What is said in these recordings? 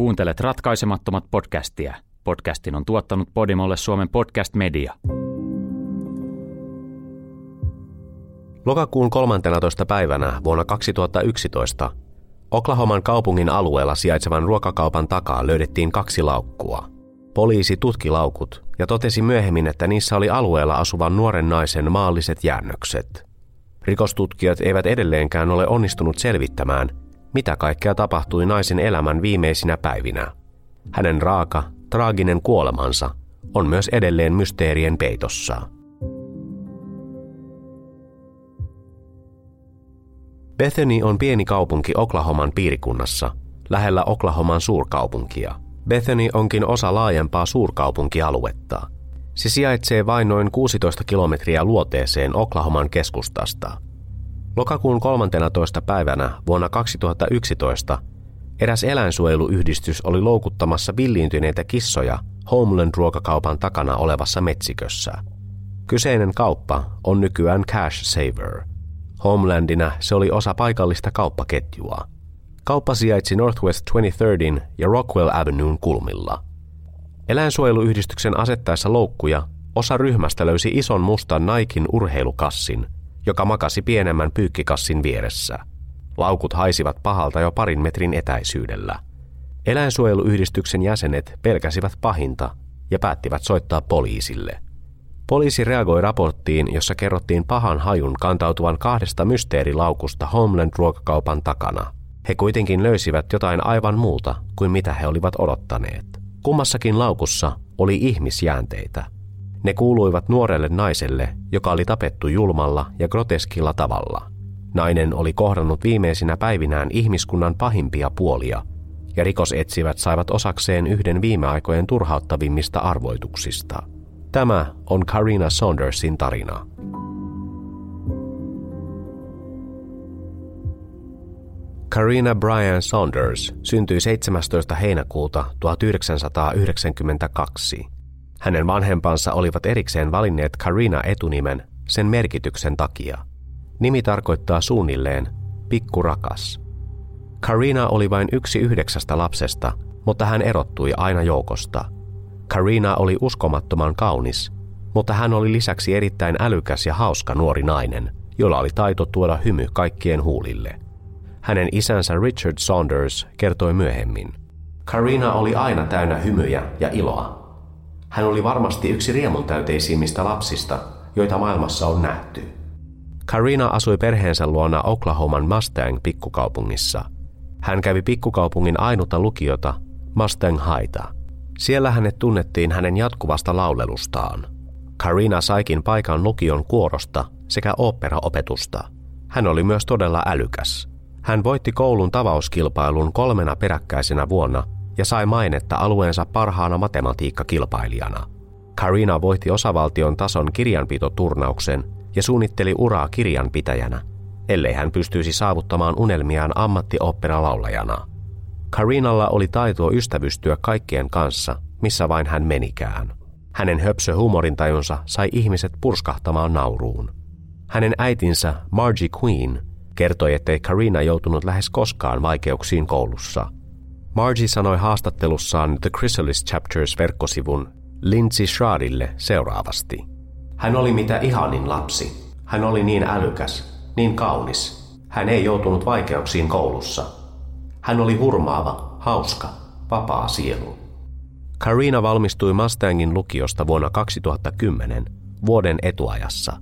Kuuntelet ratkaisemattomat podcastia. Podcastin on tuottanut Podimolle Suomen podcast media. Lokakuun 13. päivänä vuonna 2011 Oklahoman kaupungin alueella sijaitsevan ruokakaupan takaa löydettiin kaksi laukkua. Poliisi tutki laukut ja totesi myöhemmin, että niissä oli alueella asuvan nuoren naisen maalliset jäännökset. Rikostutkijat eivät edelleenkään ole onnistunut selvittämään, mitä kaikkea tapahtui naisen elämän viimeisinä päivinä. Hänen raaka, traaginen kuolemansa on myös edelleen mysteerien peitossa. Bethany on pieni kaupunki Oklahoman piirikunnassa, lähellä Oklahoman suurkaupunkia. Bethany onkin osa laajempaa suurkaupunkialuetta. Se sijaitsee vain noin 16 kilometriä luoteeseen Oklahoman keskustasta – Lokakuun 13. päivänä vuonna 2011 eräs eläinsuojeluyhdistys oli loukuttamassa villiintyneitä kissoja Homeland-ruokakaupan takana olevassa metsikössä. Kyseinen kauppa on nykyään Cash Saver. Homelandina se oli osa paikallista kauppaketjua. Kauppa sijaitsi Northwest 23 ja Rockwell Avenuen kulmilla. Eläinsuojeluyhdistyksen asettaessa loukkuja osa ryhmästä löysi ison mustan Naikin urheilukassin – joka makasi pienemmän pyykkikassin vieressä. Laukut haisivat pahalta jo parin metrin etäisyydellä. Eläinsuojeluyhdistyksen jäsenet pelkäsivät pahinta ja päättivät soittaa poliisille. Poliisi reagoi raporttiin, jossa kerrottiin pahan hajun kantautuvan kahdesta mysteerilaukusta Homeland-ruokakaupan takana. He kuitenkin löysivät jotain aivan muuta kuin mitä he olivat odottaneet. Kummassakin laukussa oli ihmisjäänteitä – ne kuuluivat nuorelle naiselle, joka oli tapettu julmalla ja groteskilla tavalla. Nainen oli kohdannut viimeisinä päivinään ihmiskunnan pahimpia puolia, ja rikosetsivät saivat osakseen yhden viime aikojen turhauttavimmista arvoituksista. Tämä on Karina Saundersin tarina. Karina Brian Saunders syntyi 17. heinäkuuta 1992 hänen vanhempansa olivat erikseen valinneet Karina etunimen sen merkityksen takia. Nimi tarkoittaa suunnilleen pikkurakas. Karina oli vain yksi yhdeksästä lapsesta, mutta hän erottui aina joukosta. Karina oli uskomattoman kaunis, mutta hän oli lisäksi erittäin älykäs ja hauska nuori nainen, jolla oli taito tuoda hymy kaikkien huulille. Hänen isänsä Richard Saunders kertoi myöhemmin. Karina oli aina täynnä hymyjä ja iloa. Hän oli varmasti yksi riemuntäyteisimmistä lapsista, joita maailmassa on nähty. Karina asui perheensä luona Oklahoman Mustang-pikkukaupungissa. Hän kävi pikkukaupungin ainutta lukiota, Mustang Haita. Siellä hänet tunnettiin hänen jatkuvasta laulelustaan. Karina saikin paikan lukion kuorosta sekä operaopetusta. Hän oli myös todella älykäs. Hän voitti koulun tavauskilpailun kolmena peräkkäisenä vuonna ja sai mainetta alueensa parhaana matematiikkakilpailijana. Karina voitti osavaltion tason kirjanpitoturnauksen ja suunnitteli uraa kirjanpitäjänä, ellei hän pystyisi saavuttamaan unelmiaan ammattiopperalaulajana. Karinalla oli taitoa ystävystyä kaikkien kanssa, missä vain hän menikään. Hänen höpsö huumorintajunsa sai ihmiset purskahtamaan nauruun. Hänen äitinsä Margie Queen kertoi, ettei Karina joutunut lähes koskaan vaikeuksiin koulussa – Margie sanoi haastattelussaan The Chrysalis Chapters verkkosivun Lindsay Shradille seuraavasti. Hän oli mitä ihanin lapsi. Hän oli niin älykäs, niin kaunis. Hän ei joutunut vaikeuksiin koulussa. Hän oli hurmaava, hauska, vapaa sielu. Karina valmistui Mustangin lukiosta vuonna 2010, vuoden etuajassa.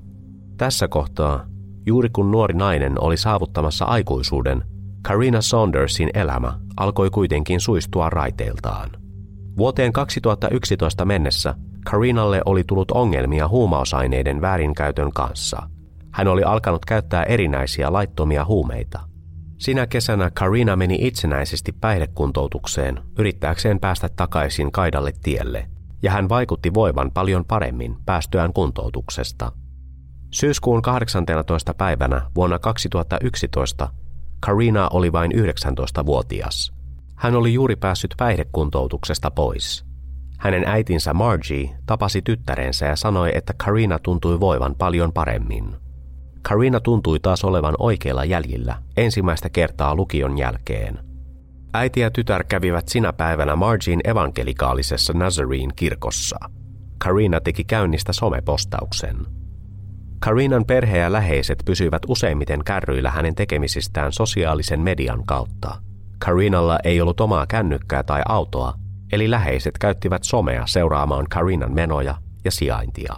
Tässä kohtaa, juuri kun nuori nainen oli saavuttamassa aikuisuuden, Karina Saundersin elämä alkoi kuitenkin suistua raiteiltaan. Vuoteen 2011 mennessä Karinalle oli tullut ongelmia huumausaineiden väärinkäytön kanssa. Hän oli alkanut käyttää erinäisiä laittomia huumeita. Sinä kesänä Karina meni itsenäisesti päihdekuntoutukseen yrittääkseen päästä takaisin kaidalle tielle, ja hän vaikutti voivan paljon paremmin päästyään kuntoutuksesta. Syyskuun 18. päivänä vuonna 2011 Karina oli vain 19-vuotias. Hän oli juuri päässyt päihdekuntoutuksesta pois. Hänen äitinsä Margie tapasi tyttärensä ja sanoi, että Karina tuntui voivan paljon paremmin. Karina tuntui taas olevan oikeilla jäljillä ensimmäistä kertaa lukion jälkeen. Äiti ja tytär kävivät sinä päivänä Margin evankelikaalisessa Nazarene kirkossa. Karina teki käynnistä somepostauksen. Karinan perhe ja läheiset pysyivät useimmiten kärryillä hänen tekemisistään sosiaalisen median kautta. Karinalla ei ollut omaa kännykkää tai autoa, eli läheiset käyttivät somea seuraamaan Karinan menoja ja sijaintia.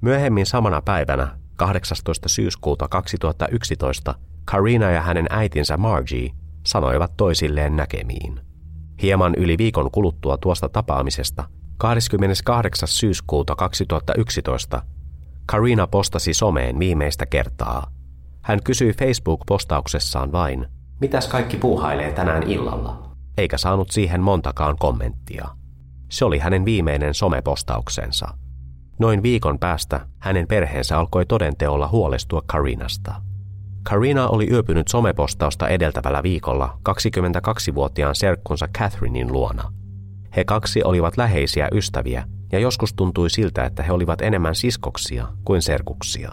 Myöhemmin samana päivänä, 18. syyskuuta 2011, Karina ja hänen äitinsä Margie sanoivat toisilleen näkemiin. Hieman yli viikon kuluttua tuosta tapaamisesta, 28. syyskuuta 2011, Karina postasi someen viimeistä kertaa. Hän kysyi Facebook-postauksessaan vain, mitäs kaikki puuhailee tänään illalla, eikä saanut siihen montakaan kommenttia. Se oli hänen viimeinen somepostauksensa. Noin viikon päästä hänen perheensä alkoi todenteolla huolestua Karinasta. Karina oli yöpynyt somepostausta edeltävällä viikolla 22-vuotiaan serkkunsa Catherinein luona. He kaksi olivat läheisiä ystäviä ja joskus tuntui siltä, että he olivat enemmän siskoksia kuin serkuksia.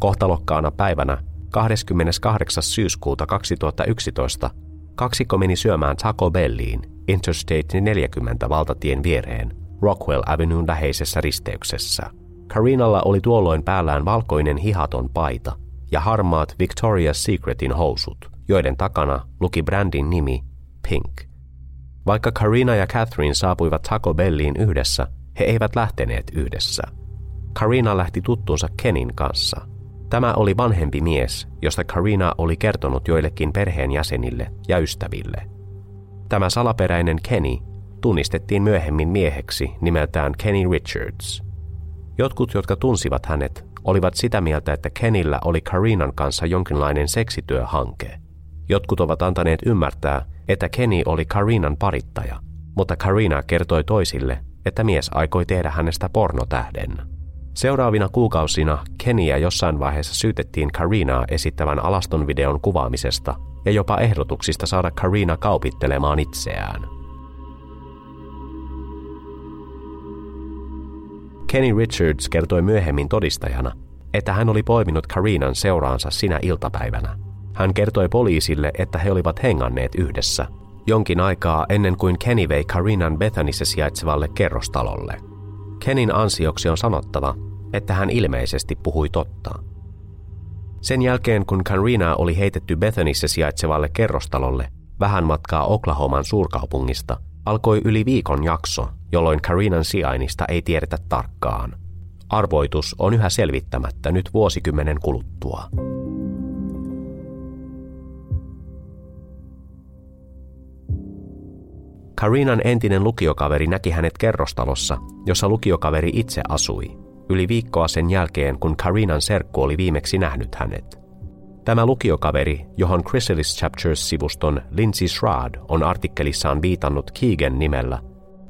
Kohtalokkaana päivänä 28. syyskuuta 2011 kaksikko meni syömään Taco Belliin Interstate 40 valtatien viereen Rockwell Avenuen läheisessä risteyksessä. Karinalla oli tuolloin päällään valkoinen hihaton paita ja harmaat Victoria's Secretin housut, joiden takana luki brändin nimi Pink. Vaikka Karina ja Catherine saapuivat Taco Belliin yhdessä, he eivät lähteneet yhdessä. Karina lähti tuttuunsa Kenin kanssa. Tämä oli vanhempi mies, josta Karina oli kertonut joillekin perheenjäsenille ja ystäville. Tämä salaperäinen Kenny tunnistettiin myöhemmin mieheksi nimeltään Kenny Richards. Jotkut, jotka tunsivat hänet, olivat sitä mieltä, että Kenillä oli Karinan kanssa jonkinlainen seksityöhanke. Jotkut ovat antaneet ymmärtää, että Kenny oli Karinan parittaja, mutta Karina kertoi toisille, että mies aikoi tehdä hänestä pornotähden. Seuraavina kuukausina Keniä jossain vaiheessa syytettiin Karinaa esittävän alaston videon kuvaamisesta ja jopa ehdotuksista saada Karina kaupittelemaan itseään. Kenny Richards kertoi myöhemmin todistajana, että hän oli poiminut Karinan seuraansa sinä iltapäivänä. Hän kertoi poliisille, että he olivat henganneet yhdessä – jonkin aikaa ennen kuin Kenny vei Karinan Bethanissa sijaitsevalle kerrostalolle. Kenin ansioksi on sanottava, että hän ilmeisesti puhui totta. Sen jälkeen, kun Karina oli heitetty Bethanissa sijaitsevalle kerrostalolle vähän matkaa Oklahoman suurkaupungista, alkoi yli viikon jakso, jolloin Karinan sijainnista ei tiedetä tarkkaan. Arvoitus on yhä selvittämättä nyt vuosikymmenen kuluttua. Karinan entinen lukiokaveri näki hänet kerrostalossa, jossa lukiokaveri itse asui, yli viikkoa sen jälkeen, kun Karinan serkku oli viimeksi nähnyt hänet. Tämä lukiokaveri, johon Chrysalis Chapters-sivuston Lindsay Shrad on artikkelissaan viitannut Keegan nimellä,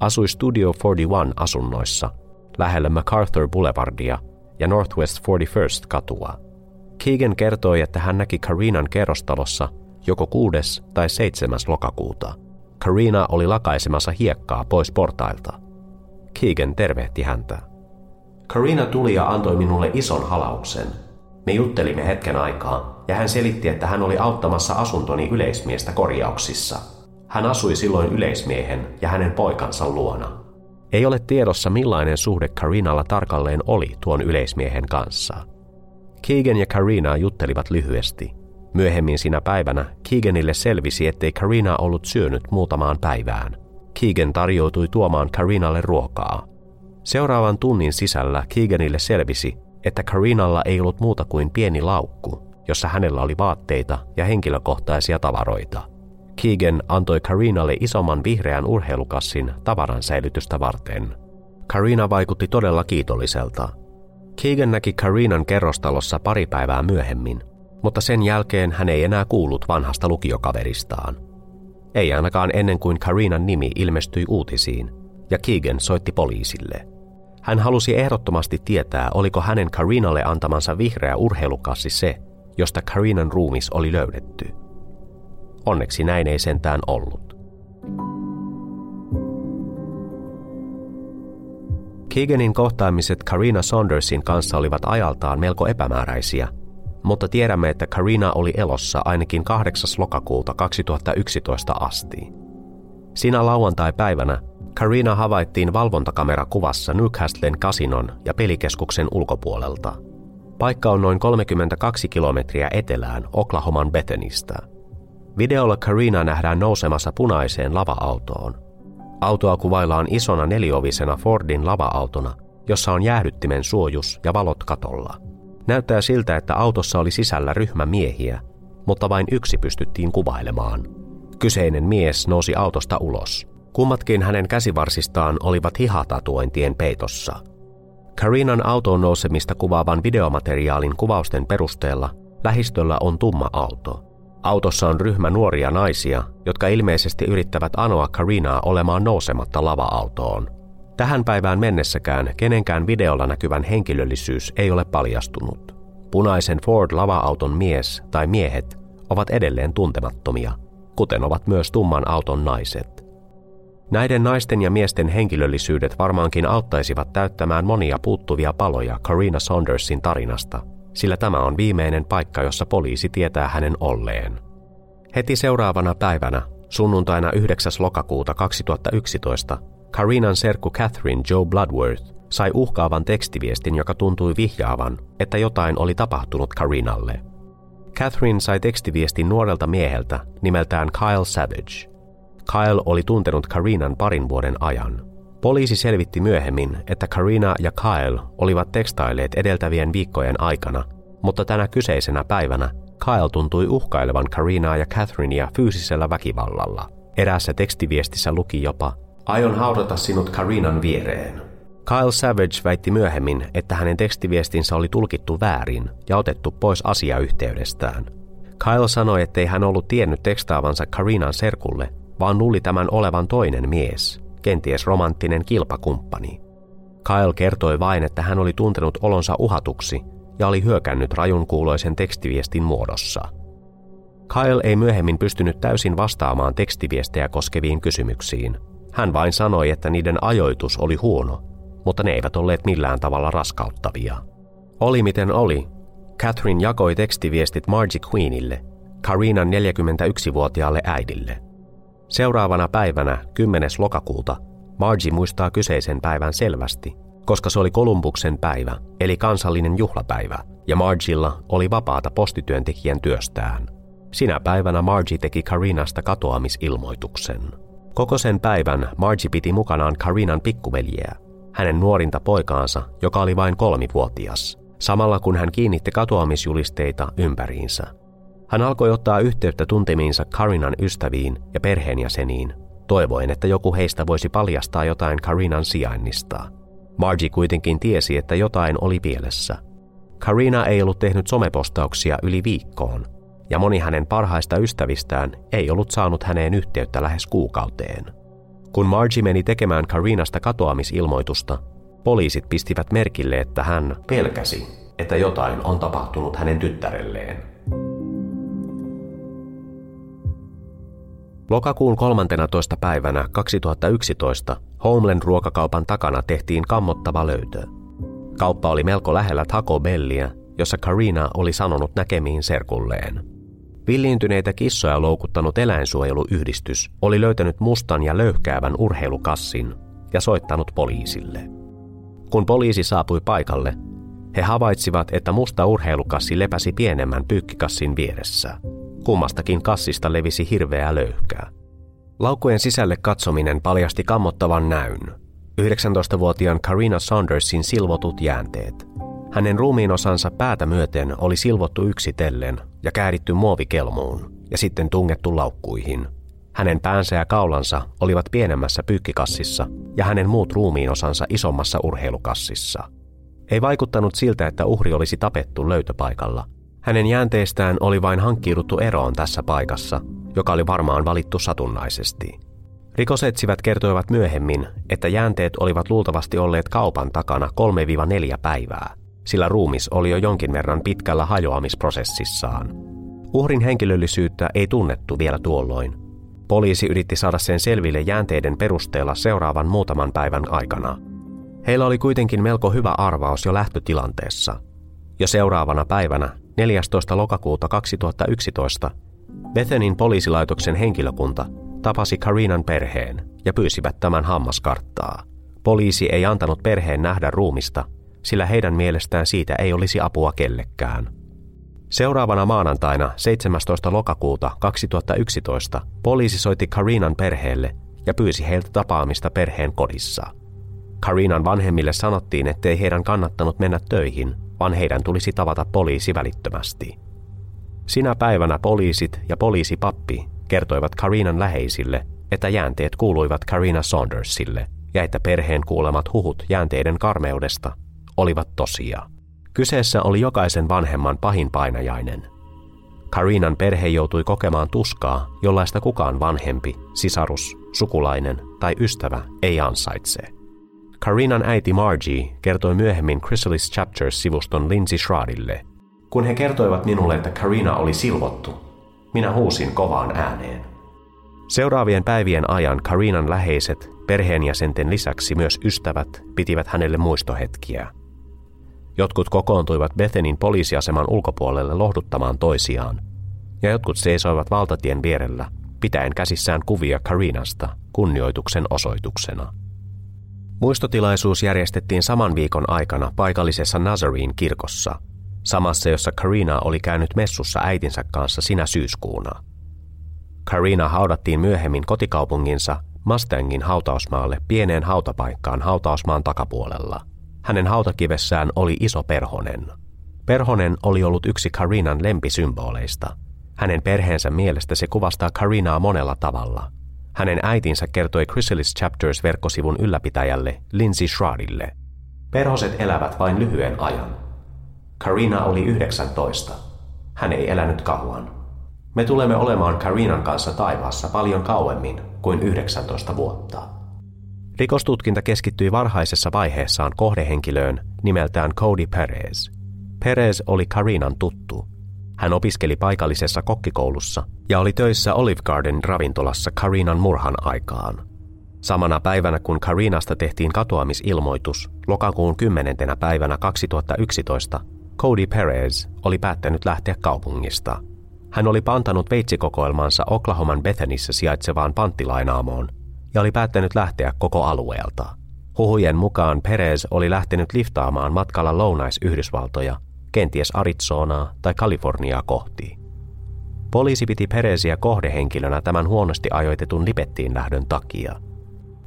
asui Studio 41 asunnoissa, lähellä MacArthur Boulevardia ja Northwest 41st katua. Keegan kertoi, että hän näki Karinan kerrostalossa joko 6. tai 7. lokakuuta – Karina oli lakaisemassa hiekkaa pois portailta. Keegan tervehti häntä. Karina tuli ja antoi minulle ison halauksen. Me juttelimme hetken aikaa, ja hän selitti, että hän oli auttamassa asuntoni yleismiestä korjauksissa. Hän asui silloin yleismiehen ja hänen poikansa luona. Ei ole tiedossa millainen suhde Karinalla tarkalleen oli tuon yleismiehen kanssa. Keegan ja Karina juttelivat lyhyesti – Myöhemmin sinä päivänä Keeganille selvisi, ettei Karina ollut syönyt muutamaan päivään. Keegan tarjoutui tuomaan Karinalle ruokaa. Seuraavan tunnin sisällä Keeganille selvisi, että Karinalla ei ollut muuta kuin pieni laukku, jossa hänellä oli vaatteita ja henkilökohtaisia tavaroita. Keegan antoi Karinalle isomman vihreän urheilukassin tavaran säilytystä varten. Karina vaikutti todella kiitolliselta. Keegan näki Karinan kerrostalossa pari päivää myöhemmin mutta sen jälkeen hän ei enää kuullut vanhasta lukiokaveristaan. Ei ainakaan ennen kuin Karinan nimi ilmestyi uutisiin, ja Keegan soitti poliisille. Hän halusi ehdottomasti tietää, oliko hänen Karinalle antamansa vihreä urheilukassi se, josta Karinan ruumis oli löydetty. Onneksi näin ei sentään ollut. Keeganin kohtaamiset Karina Saundersin kanssa olivat ajaltaan melko epämääräisiä – mutta tiedämme, että Karina oli elossa ainakin 8. lokakuuta 2011 asti. Siinä lauantai-päivänä Karina havaittiin valvontakamerakuvassa Newcastlen kasinon ja pelikeskuksen ulkopuolelta. Paikka on noin 32 kilometriä etelään Oklahoman Bethenistä. Videolla Karina nähdään nousemassa punaiseen lava-autoon. Autoa kuvaillaan isona neliovisena Fordin lava-autona, jossa on jäähdyttimen suojus ja valot katolla. Näyttää siltä, että autossa oli sisällä ryhmä miehiä, mutta vain yksi pystyttiin kuvailemaan. Kyseinen mies nousi autosta ulos. Kummatkin hänen käsivarsistaan olivat hihatatuointien peitossa. Karinan autoon nousemista kuvaavan videomateriaalin kuvausten perusteella lähistöllä on tumma auto. Autossa on ryhmä nuoria naisia, jotka ilmeisesti yrittävät anoa Karinaa olemaan nousematta lava-autoon. Tähän päivään mennessäkään kenenkään videolla näkyvän henkilöllisyys ei ole paljastunut. Punaisen Ford lava-auton mies tai miehet ovat edelleen tuntemattomia, kuten ovat myös tumman auton naiset. Näiden naisten ja miesten henkilöllisyydet varmaankin auttaisivat täyttämään monia puuttuvia paloja Karina Saundersin tarinasta, sillä tämä on viimeinen paikka, jossa poliisi tietää hänen olleen. Heti seuraavana päivänä, sunnuntaina 9. lokakuuta 2011, Karinan serkku Catherine Joe Bloodworth sai uhkaavan tekstiviestin, joka tuntui vihjaavan, että jotain oli tapahtunut Karinalle. Catherine sai tekstiviestin nuorelta mieheltä nimeltään Kyle Savage. Kyle oli tuntenut Karinan parin vuoden ajan. Poliisi selvitti myöhemmin, että Karina ja Kyle olivat tekstailleet edeltävien viikkojen aikana, mutta tänä kyseisenä päivänä Kyle tuntui uhkailevan Karinaa ja Catherinea fyysisellä väkivallalla. Eräässä tekstiviestissä luki jopa, Aion haudata sinut Karinan viereen. Kyle Savage väitti myöhemmin, että hänen tekstiviestinsä oli tulkittu väärin ja otettu pois asiayhteydestään. Kyle sanoi, ettei hän ollut tiennyt tekstaavansa Karinan serkulle, vaan luuli tämän olevan toinen mies, kenties romanttinen kilpakumppani. Kyle kertoi vain, että hän oli tuntenut olonsa uhatuksi ja oli hyökännyt rajun kuuloisen tekstiviestin muodossa. Kyle ei myöhemmin pystynyt täysin vastaamaan tekstiviestejä koskeviin kysymyksiin. Hän vain sanoi, että niiden ajoitus oli huono, mutta ne eivät olleet millään tavalla raskauttavia. Oli miten oli, Catherine jakoi tekstiviestit Margie Queenille, Karinan 41-vuotiaalle äidille – Seuraavana päivänä, 10. lokakuuta, Margie muistaa kyseisen päivän selvästi, koska se oli Kolumbuksen päivä, eli kansallinen juhlapäivä, ja Margilla oli vapaata postityöntekijän työstään. Sinä päivänä Margie teki Karinasta katoamisilmoituksen. Koko sen päivän Margie piti mukanaan Karinan pikkuveljeä, hänen nuorinta poikaansa, joka oli vain kolmivuotias, samalla kun hän kiinnitti katoamisjulisteita ympäriinsä. Hän alkoi ottaa yhteyttä tuntemiinsa Karinan ystäviin ja perheenjäseniin, toivoen, että joku heistä voisi paljastaa jotain Karinan sijainnista. Margie kuitenkin tiesi, että jotain oli pielessä. Karina ei ollut tehnyt somepostauksia yli viikkoon, ja moni hänen parhaista ystävistään ei ollut saanut häneen yhteyttä lähes kuukauteen. Kun Margie meni tekemään Karinasta katoamisilmoitusta, poliisit pistivät merkille, että hän pelkäsi, että jotain on tapahtunut hänen tyttärelleen. Lokakuun 13. päivänä 2011 Homeland ruokakaupan takana tehtiin kammottava löytö. Kauppa oli melko lähellä Taco Bellia, jossa Karina oli sanonut näkemiin serkulleen. Villiintyneitä kissoja loukuttanut eläinsuojeluyhdistys oli löytänyt mustan ja löyhkäävän urheilukassin ja soittanut poliisille. Kun poliisi saapui paikalle, he havaitsivat, että musta urheilukassi lepäsi pienemmän pyykkikassin vieressä – Kummastakin kassista levisi hirveä löyhkää. Laukkujen sisälle katsominen paljasti kammottavan näyn. 19-vuotiaan Karina Saundersin silvotut jäänteet. Hänen ruumiinosansa päätä myöten oli silvottu yksitellen ja kääritty muovikelmuun ja sitten tungettu laukkuihin. Hänen päänsä ja kaulansa olivat pienemmässä pyykkikassissa ja hänen muut ruumiinosansa isommassa urheilukassissa. Ei vaikuttanut siltä, että uhri olisi tapettu löytöpaikalla – hänen jäänteestään oli vain hankkiuduttu eroon tässä paikassa, joka oli varmaan valittu satunnaisesti. Rikosetsivät kertoivat myöhemmin, että jäänteet olivat luultavasti olleet kaupan takana 3-4 päivää, sillä ruumis oli jo jonkin verran pitkällä hajoamisprosessissaan. Uhrin henkilöllisyyttä ei tunnettu vielä tuolloin. Poliisi yritti saada sen selville jäänteiden perusteella seuraavan muutaman päivän aikana. Heillä oli kuitenkin melko hyvä arvaus jo lähtötilanteessa – jo seuraavana päivänä 14. lokakuuta 2011 Bethenin poliisilaitoksen henkilökunta tapasi Karinan perheen ja pyysivät tämän hammaskarttaa. Poliisi ei antanut perheen nähdä ruumista, sillä heidän mielestään siitä ei olisi apua kellekään. Seuraavana maanantaina 17. lokakuuta 2011 poliisi soitti Karinan perheelle ja pyysi heiltä tapaamista perheen kodissa. Karinan vanhemmille sanottiin, ettei heidän kannattanut mennä töihin, vaan heidän tulisi tavata poliisi välittömästi. Sinä päivänä poliisit ja poliisipappi kertoivat Karinan läheisille, että jäänteet kuuluivat Karina Saundersille ja että perheen kuulemat huhut jäänteiden karmeudesta olivat tosia. Kyseessä oli jokaisen vanhemman pahin painajainen. Karinan perhe joutui kokemaan tuskaa, jollaista kukaan vanhempi, sisarus, sukulainen tai ystävä ei ansaitse. Karinan äiti Margie kertoi myöhemmin Chrysalis Chapters-sivuston Lindsay Shradille. Kun he kertoivat minulle, että Karina oli silvottu, minä huusin kovaan ääneen. Seuraavien päivien ajan Karinan läheiset, perheenjäsenten lisäksi myös ystävät, pitivät hänelle muistohetkiä. Jotkut kokoontuivat Bethenin poliisiaseman ulkopuolelle lohduttamaan toisiaan, ja jotkut seisoivat valtatien vierellä, pitäen käsissään kuvia Karinasta kunnioituksen osoituksena. Muistotilaisuus järjestettiin saman viikon aikana paikallisessa Nazarene kirkossa, samassa jossa Karina oli käynyt messussa äitinsä kanssa sinä syyskuuna. Karina haudattiin myöhemmin kotikaupunginsa Mustangin hautausmaalle pieneen hautapaikkaan hautausmaan takapuolella. Hänen hautakivessään oli iso perhonen. Perhonen oli ollut yksi Karinan lempisymboleista. Hänen perheensä mielestä se kuvastaa Karinaa monella tavalla – hänen äitinsä kertoi Chrysalis Chapters-verkkosivun ylläpitäjälle Lindsay Shradille. Perhoset elävät vain lyhyen ajan. Karina oli 19. Hän ei elänyt kauan. Me tulemme olemaan Karinan kanssa taivaassa paljon kauemmin kuin 19 vuotta. Rikostutkinta keskittyi varhaisessa vaiheessaan kohdehenkilöön nimeltään Cody Perez. Perez oli Karinan tuttu hän opiskeli paikallisessa kokkikoulussa ja oli töissä Olive Garden ravintolassa Karinan murhan aikaan. Samana päivänä kun Karinasta tehtiin katoamisilmoitus, lokakuun 10. päivänä 2011, Cody Perez oli päättänyt lähteä kaupungista. Hän oli pantanut veitsikokoelmansa Oklahoman Bethanissä sijaitsevaan panttilainaamoon ja oli päättänyt lähteä koko alueelta. Huhujen mukaan Perez oli lähtenyt liftaamaan matkalla lounais-Yhdysvaltoja – kenties Arizonaa tai Kaliforniaa kohti. Poliisi piti Peresiä kohdehenkilönä tämän huonosti ajoitetun lipettiin lähdön takia.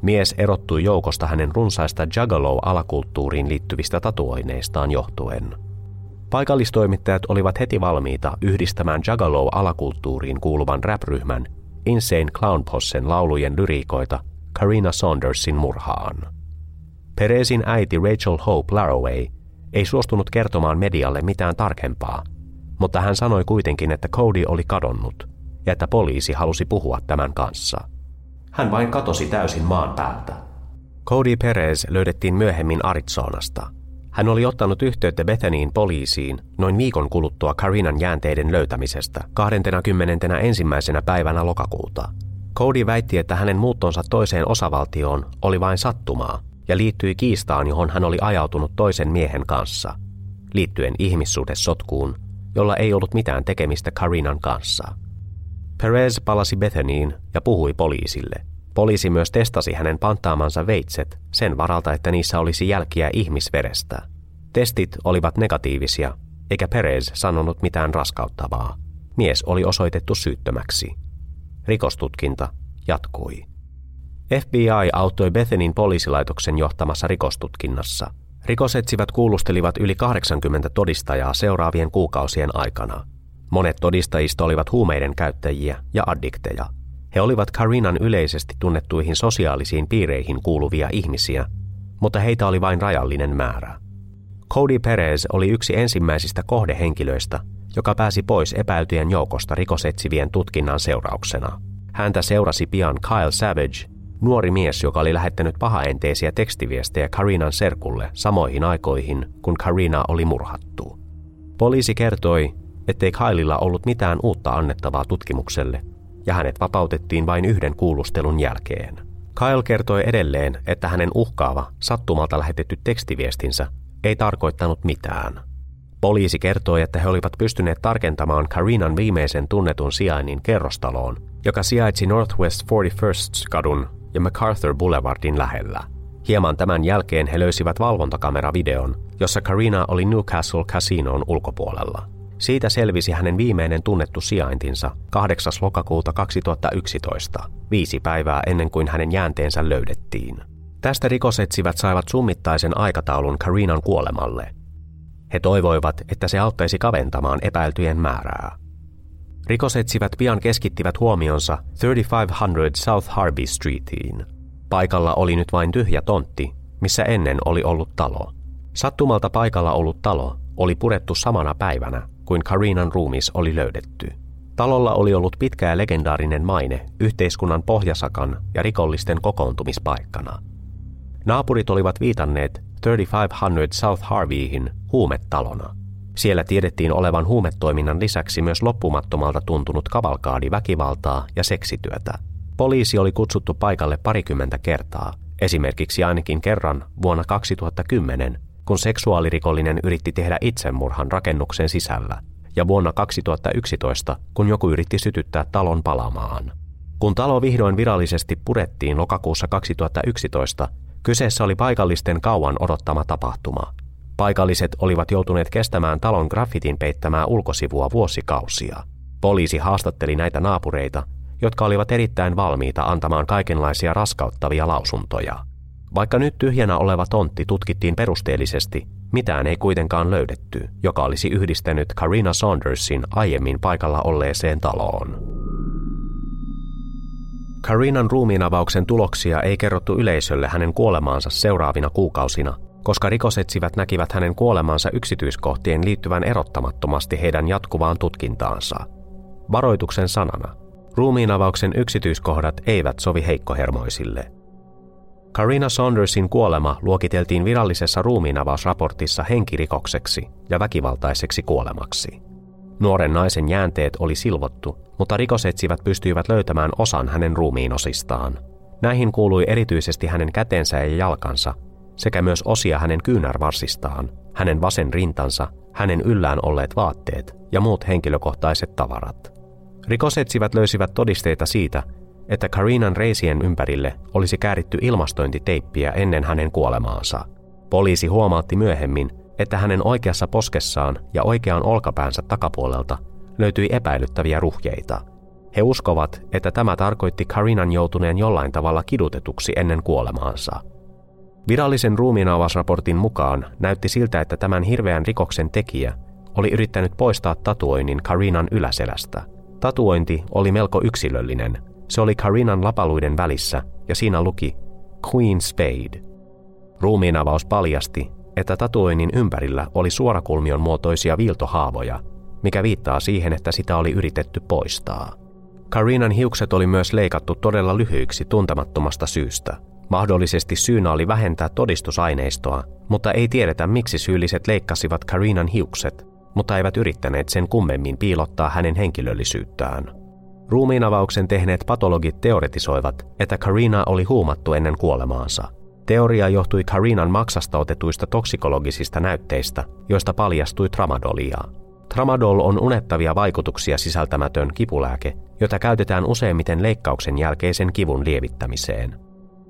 Mies erottui joukosta hänen runsaista juggalo-alakulttuuriin liittyvistä tatuoineistaan johtuen. Paikallistoimittajat olivat heti valmiita yhdistämään juggalo-alakulttuuriin kuuluvan rap-ryhmän Insane Clown Possen laulujen lyriikoita Karina Saundersin murhaan. Perezin äiti Rachel Hope Laraway ei suostunut kertomaan medialle mitään tarkempaa, mutta hän sanoi kuitenkin, että Cody oli kadonnut ja että poliisi halusi puhua tämän kanssa. Hän vain katosi täysin maan päältä. Cody Perez löydettiin myöhemmin Arizonasta. Hän oli ottanut yhteyttä Bethaniin poliisiin noin viikon kuluttua Karinan jäänteiden löytämisestä 21. päivänä lokakuuta. Cody väitti, että hänen muuttonsa toiseen osavaltioon oli vain sattumaa ja liittyi kiistaan, johon hän oli ajautunut toisen miehen kanssa, liittyen ihmissuhdesotkuun, jolla ei ollut mitään tekemistä Karinan kanssa. Perez palasi Bethaniin ja puhui poliisille. Poliisi myös testasi hänen pantaamansa veitset sen varalta, että niissä olisi jälkiä ihmisverestä. Testit olivat negatiivisia, eikä Perez sanonut mitään raskauttavaa. Mies oli osoitettu syyttömäksi. Rikostutkinta jatkui. FBI auttoi Bethenin poliisilaitoksen johtamassa rikostutkinnassa. Rikosetsivät kuulustelivat yli 80 todistajaa seuraavien kuukausien aikana. Monet todistajista olivat huumeiden käyttäjiä ja addikteja. He olivat Karinan yleisesti tunnettuihin sosiaalisiin piireihin kuuluvia ihmisiä, mutta heitä oli vain rajallinen määrä. Cody Perez oli yksi ensimmäisistä kohdehenkilöistä, joka pääsi pois epäiltyjen joukosta rikosetsivien tutkinnan seurauksena. Häntä seurasi pian Kyle Savage, Nuori mies, joka oli lähettänyt pahaenteisiä tekstiviestejä Karinan serkulle samoihin aikoihin, kun Karina oli murhattu. Poliisi kertoi, ettei Kylella ollut mitään uutta annettavaa tutkimukselle, ja hänet vapautettiin vain yhden kuulustelun jälkeen. Kyle kertoi edelleen, että hänen uhkaava, sattumalta lähetetty tekstiviestinsä ei tarkoittanut mitään. Poliisi kertoi, että he olivat pystyneet tarkentamaan Karinan viimeisen tunnetun sijainnin kerrostaloon, joka sijaitsi Northwest 41st kadun ja MacArthur Boulevardin lähellä. Hieman tämän jälkeen he löysivät valvontakameravideon, jossa Karina oli Newcastle Casinoon ulkopuolella. Siitä selvisi hänen viimeinen tunnettu sijaintinsa 8. lokakuuta 2011, viisi päivää ennen kuin hänen jäänteensä löydettiin. Tästä rikosetsivät saivat summittaisen aikataulun Karinan kuolemalle. He toivoivat, että se auttaisi kaventamaan epäiltyjen määrää. Rikosetsivät pian keskittivät huomionsa 3500 South Harvey Streetiin. Paikalla oli nyt vain tyhjä tontti, missä ennen oli ollut talo. Sattumalta paikalla ollut talo oli purettu samana päivänä, kuin Karinan ruumis oli löydetty. Talolla oli ollut pitkä ja legendaarinen maine yhteiskunnan pohjasakan ja rikollisten kokoontumispaikkana. Naapurit olivat viitanneet 3500 South Harveyhin huumetalona. Siellä tiedettiin olevan huumetoiminnan lisäksi myös loppumattomalta tuntunut kavalkaadi väkivaltaa ja seksityötä. Poliisi oli kutsuttu paikalle parikymmentä kertaa, esimerkiksi ainakin kerran vuonna 2010 kun seksuaalirikollinen yritti tehdä itsemurhan rakennuksen sisällä, ja vuonna 2011, kun joku yritti sytyttää talon palamaan. Kun talo vihdoin virallisesti purettiin lokakuussa 2011, kyseessä oli paikallisten kauan odottama tapahtuma. Paikalliset olivat joutuneet kestämään talon graffitin peittämää ulkosivua vuosikausia. Poliisi haastatteli näitä naapureita, jotka olivat erittäin valmiita antamaan kaikenlaisia raskauttavia lausuntoja. Vaikka nyt tyhjänä oleva tontti tutkittiin perusteellisesti, mitään ei kuitenkaan löydetty, joka olisi yhdistänyt Karina Saundersin aiemmin paikalla olleeseen taloon. Karinan ruumiinavauksen tuloksia ei kerrottu yleisölle hänen kuolemaansa seuraavina kuukausina, koska rikosetsivät näkivät hänen kuolemansa yksityiskohtien liittyvän erottamattomasti heidän jatkuvaan tutkintaansa. Varoituksen sanana. Ruumiinavauksen yksityiskohdat eivät sovi heikkohermoisille – Karina Saundersin kuolema luokiteltiin virallisessa ruumiinavausraportissa henkirikokseksi ja väkivaltaiseksi kuolemaksi. Nuoren naisen jäänteet oli silvottu, mutta rikosetsivät pystyivät löytämään osan hänen ruumiinosistaan. Näihin kuului erityisesti hänen kätensä ja jalkansa, sekä myös osia hänen kyynärvarsistaan, hänen vasen rintansa, hänen yllään olleet vaatteet ja muut henkilökohtaiset tavarat. Rikosetsivät löysivät todisteita siitä, että Karinan reisien ympärille olisi kääritty ilmastointiteippiä ennen hänen kuolemaansa. Poliisi huomaatti myöhemmin, että hänen oikeassa poskessaan ja oikean olkapäänsä takapuolelta löytyi epäilyttäviä ruhjeita. He uskovat, että tämä tarkoitti Karinan joutuneen jollain tavalla kidutetuksi ennen kuolemaansa. Virallisen ruumiinavausraportin mukaan näytti siltä, että tämän hirveän rikoksen tekijä oli yrittänyt poistaa tatuoinnin Karinan yläselästä. Tatuointi oli melko yksilöllinen, se oli Karinan lapaluiden välissä ja siinä luki Queen Spade. Ruumiinavaus paljasti, että tatuoinnin ympärillä oli suorakulmion muotoisia viiltohaavoja, mikä viittaa siihen, että sitä oli yritetty poistaa. Karinan hiukset oli myös leikattu todella lyhyiksi tuntemattomasta syystä. Mahdollisesti syynä oli vähentää todistusaineistoa, mutta ei tiedetä miksi syylliset leikkasivat Karinan hiukset, mutta eivät yrittäneet sen kummemmin piilottaa hänen henkilöllisyyttään. Ruumiinavauksen tehneet patologit teoretisoivat, että Karina oli huumattu ennen kuolemaansa. Teoria johtui Karinan maksasta otetuista toksikologisista näytteistä, joista paljastui tramadolia. Tramadol on unettavia vaikutuksia sisältämätön kipulääke, jota käytetään useimmiten leikkauksen jälkeisen kivun lievittämiseen.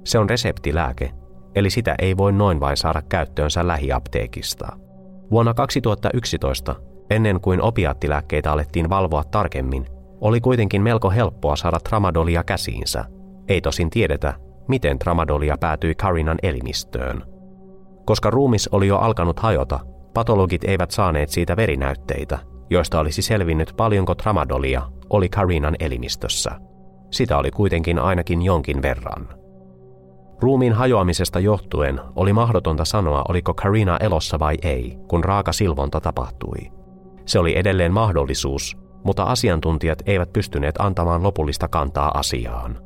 Se on reseptilääke, eli sitä ei voi noin vain saada käyttöönsä lähiapteekista. Vuonna 2011, ennen kuin opiattilääkkeitä alettiin valvoa tarkemmin, oli kuitenkin melko helppoa saada tramadolia käsiinsä. Ei tosin tiedetä, miten tramadolia päätyi Karinan elimistöön. Koska ruumis oli jo alkanut hajota, patologit eivät saaneet siitä verinäytteitä, joista olisi selvinnyt paljonko tramadolia oli Karinan elimistössä. Sitä oli kuitenkin ainakin jonkin verran. Ruumiin hajoamisesta johtuen oli mahdotonta sanoa, oliko Karina elossa vai ei, kun raaka silvonta tapahtui. Se oli edelleen mahdollisuus, mutta asiantuntijat eivät pystyneet antamaan lopullista kantaa asiaan.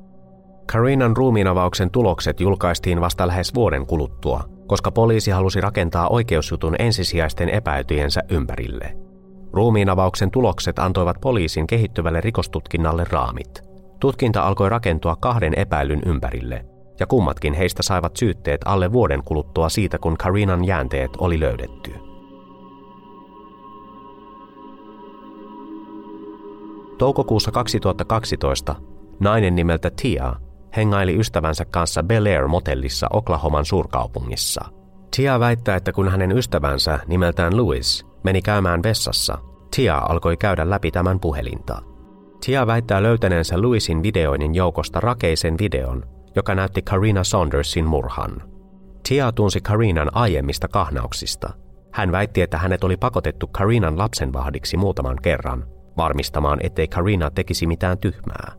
Karinan ruumiinavauksen tulokset julkaistiin vasta lähes vuoden kuluttua, koska poliisi halusi rakentaa oikeusjutun ensisijaisten epäytyjensä ympärille. Ruumiinavauksen tulokset antoivat poliisin kehittyvälle rikostutkinnalle raamit. Tutkinta alkoi rakentua kahden epäilyn ympärille, ja kummatkin heistä saivat syytteet alle vuoden kuluttua siitä, kun Karinan jäänteet oli löydetty. Toukokuussa 2012 nainen nimeltä Tia hengaili ystävänsä kanssa Bel Air motellissa Oklahoman suurkaupungissa. Tia väittää, että kun hänen ystävänsä nimeltään Louis meni käymään vessassa, Tia alkoi käydä läpi tämän puhelinta. Tia väittää löytäneensä Louisin videoinnin joukosta rakeisen videon, joka näytti Karina Saundersin murhan. Tia tunsi Karinan aiemmista kahnauksista. Hän väitti, että hänet oli pakotettu Karinan lapsenvahdiksi muutaman kerran, varmistamaan, ettei Karina tekisi mitään tyhmää.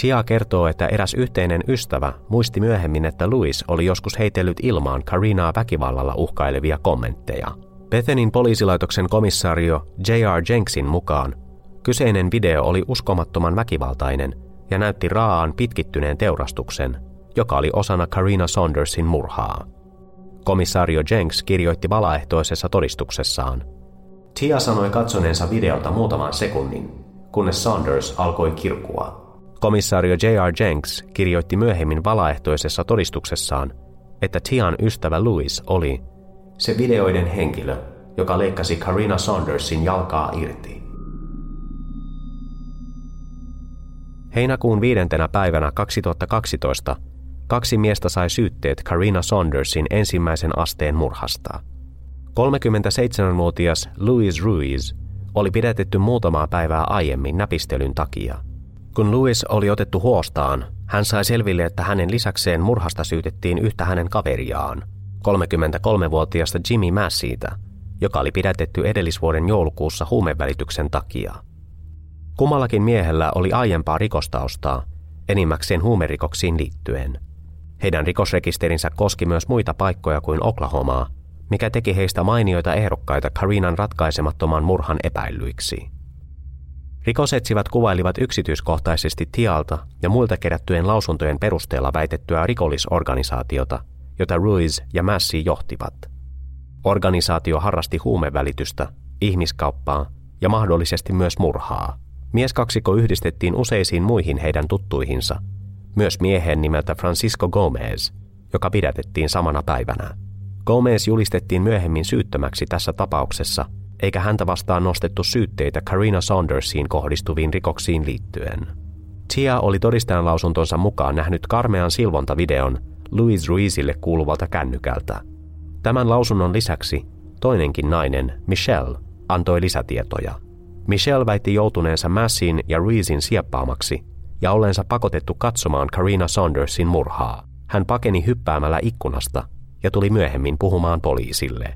Tia kertoo, että eräs yhteinen ystävä muisti myöhemmin, että Louis oli joskus heitellyt ilmaan Karinaa väkivallalla uhkailevia kommentteja. Bethenin poliisilaitoksen komissaario J.R. Jenksin mukaan kyseinen video oli uskomattoman väkivaltainen ja näytti raaan pitkittyneen teurastuksen, joka oli osana Karina Saundersin murhaa. Komissaario Jenks kirjoitti valaehtoisessa todistuksessaan. Tia sanoi katsoneensa videota muutaman sekunnin, kunnes Saunders alkoi kirkua. Komissaario J.R. Jenks kirjoitti myöhemmin valaehtoisessa todistuksessaan, että Tian ystävä Louis oli se videoiden henkilö, joka leikkasi Karina Saundersin jalkaa irti. Heinäkuun viidentenä päivänä 2012 kaksi miestä sai syytteet Karina Saundersin ensimmäisen asteen murhasta. 37-vuotias Louis Ruiz oli pidätetty muutamaa päivää aiemmin näpistelyn takia. Kun Louis oli otettu huostaan, hän sai selville, että hänen lisäkseen murhasta syytettiin yhtä hänen kaveriaan, 33-vuotiaasta Jimmy Masseytä, joka oli pidätetty edellisvuoden joulukuussa huumevälityksen takia. Kummallakin miehellä oli aiempaa rikostaustaa, enimmäkseen huumerikoksiin liittyen. Heidän rikosrekisterinsä koski myös muita paikkoja kuin Oklahomaa, mikä teki heistä mainioita ehdokkaita Karinan ratkaisemattoman murhan epäilyiksi. Rikosetsivät kuvailivat yksityiskohtaisesti Tialta ja muilta kerättyjen lausuntojen perusteella väitettyä rikollisorganisaatiota, jota Ruiz ja Massi johtivat. Organisaatio harrasti huumevälitystä, ihmiskauppaa ja mahdollisesti myös murhaa. Mieskaksikko yhdistettiin useisiin muihin heidän tuttuihinsa, myös miehen nimeltä Francisco Gomez, joka pidätettiin samana päivänä. Gomez julistettiin myöhemmin syyttömäksi tässä tapauksessa, eikä häntä vastaan nostettu syytteitä Karina Saundersiin kohdistuviin rikoksiin liittyen. Tia oli todistajan lausuntonsa mukaan nähnyt karmean silvontavideon Louis Ruizille kuuluvalta kännykältä. Tämän lausunnon lisäksi toinenkin nainen, Michelle, antoi lisätietoja. Michelle väitti joutuneensa Massin ja Ruizin sieppaamaksi ja ollensa pakotettu katsomaan Karina Saundersin murhaa. Hän pakeni hyppäämällä ikkunasta ja tuli myöhemmin puhumaan poliisille.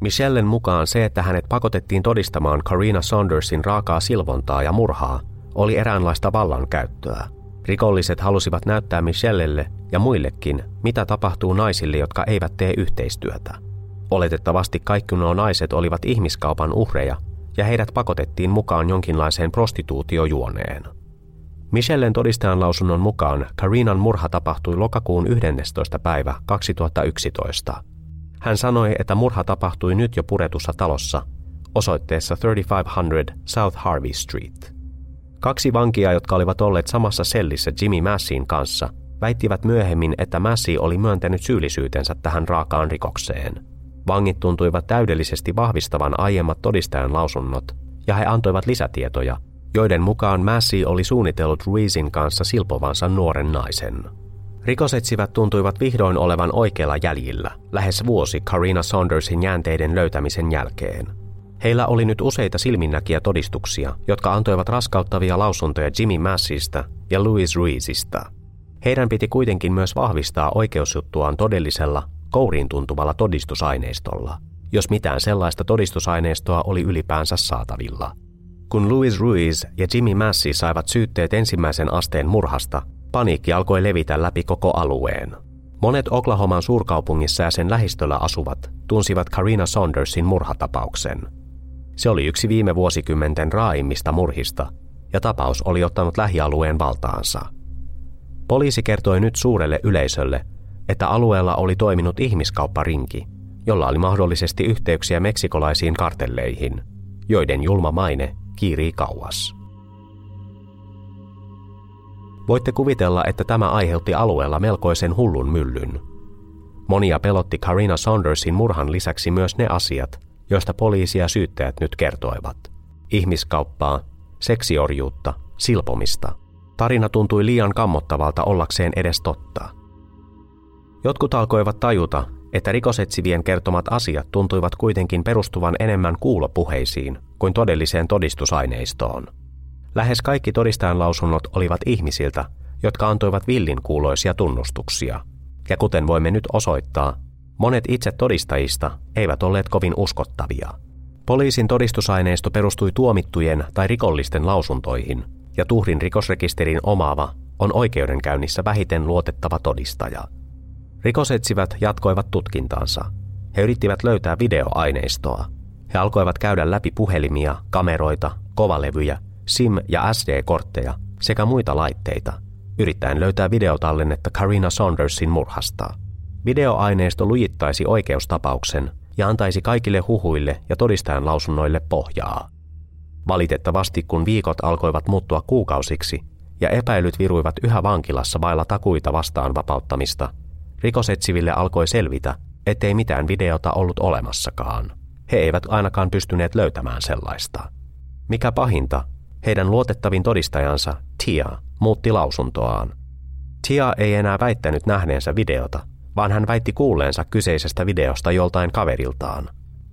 Michellen mukaan se, että hänet pakotettiin todistamaan Karina Saundersin raakaa silvontaa ja murhaa, oli eräänlaista vallankäyttöä. Rikolliset halusivat näyttää Michellelle ja muillekin, mitä tapahtuu naisille, jotka eivät tee yhteistyötä. Oletettavasti kaikki nuo naiset olivat ihmiskaupan uhreja, ja heidät pakotettiin mukaan jonkinlaiseen prostituutiojuoneen. Michellen todistajan lausunnon mukaan Karinan murha tapahtui lokakuun 11. päivä 2011. Hän sanoi, että murha tapahtui nyt jo puretussa talossa, osoitteessa 3500 South Harvey Street. Kaksi vankia, jotka olivat olleet samassa sellissä Jimmy Massin kanssa, väittivät myöhemmin, että Massi oli myöntänyt syyllisyytensä tähän raakaan rikokseen. Vangit tuntuivat täydellisesti vahvistavan aiemmat todistajan lausunnot, ja he antoivat lisätietoja, joiden mukaan Massi oli suunnitellut Ruizin kanssa silpovansa nuoren naisen. Rikosetsivät tuntuivat vihdoin olevan oikealla jäljillä, lähes vuosi Karina Saundersin jäänteiden löytämisen jälkeen. Heillä oli nyt useita silminnäkiä todistuksia, jotka antoivat raskauttavia lausuntoja Jimmy Massista ja Louis Ruizista. Heidän piti kuitenkin myös vahvistaa oikeusjuttuaan todellisella, kouriin tuntuvalla todistusaineistolla, jos mitään sellaista todistusaineistoa oli ylipäänsä saatavilla. Kun Louis Ruiz ja Jimmy Massi saivat syytteet ensimmäisen asteen murhasta, paniikki alkoi levitä läpi koko alueen. Monet Oklahoman suurkaupungissa ja sen lähistöllä asuvat tunsivat Karina Saundersin murhatapauksen. Se oli yksi viime vuosikymmenten raaimmista murhista, ja tapaus oli ottanut lähialueen valtaansa. Poliisi kertoi nyt suurelle yleisölle, että alueella oli toiminut ihmiskaupparinki, jolla oli mahdollisesti yhteyksiä meksikolaisiin kartelleihin, joiden julma maine kiirii kauas. Voitte kuvitella, että tämä aiheutti alueella melkoisen hullun myllyn. Monia pelotti Karina Saundersin murhan lisäksi myös ne asiat, joista poliisi ja syyttäjät nyt kertoivat. Ihmiskauppaa, seksiorjuutta, silpomista. Tarina tuntui liian kammottavalta ollakseen edes totta. Jotkut alkoivat tajuta, että rikosetsivien kertomat asiat tuntuivat kuitenkin perustuvan enemmän kuulopuheisiin kuin todelliseen todistusaineistoon. Lähes kaikki todistajan lausunnot olivat ihmisiltä, jotka antoivat villin kuuloisia tunnustuksia. Ja kuten voimme nyt osoittaa, monet itse todistajista eivät olleet kovin uskottavia. Poliisin todistusaineisto perustui tuomittujen tai rikollisten lausuntoihin, ja Tuhrin rikosrekisterin omaava on oikeudenkäynnissä vähiten luotettava todistaja. Rikosetsivät jatkoivat tutkintaansa. He yrittivät löytää videoaineistoa. He alkoivat käydä läpi puhelimia, kameroita, kovalevyjä, SIM- ja SD-kortteja sekä muita laitteita, yrittäen löytää videotallennetta Karina Saundersin murhasta. Videoaineisto lujittaisi oikeustapauksen ja antaisi kaikille huhuille ja todistajan lausunnoille pohjaa. Valitettavasti kun viikot alkoivat muuttua kuukausiksi ja epäilyt viruivat yhä vankilassa vailla takuita vastaan vapauttamista, rikosetsiville alkoi selvitä, ettei mitään videota ollut olemassakaan. He eivät ainakaan pystyneet löytämään sellaista. Mikä pahinta, heidän luotettavin todistajansa, Tia, muutti lausuntoaan. Tia ei enää väittänyt nähneensä videota, vaan hän väitti kuulleensa kyseisestä videosta joltain kaveriltaan.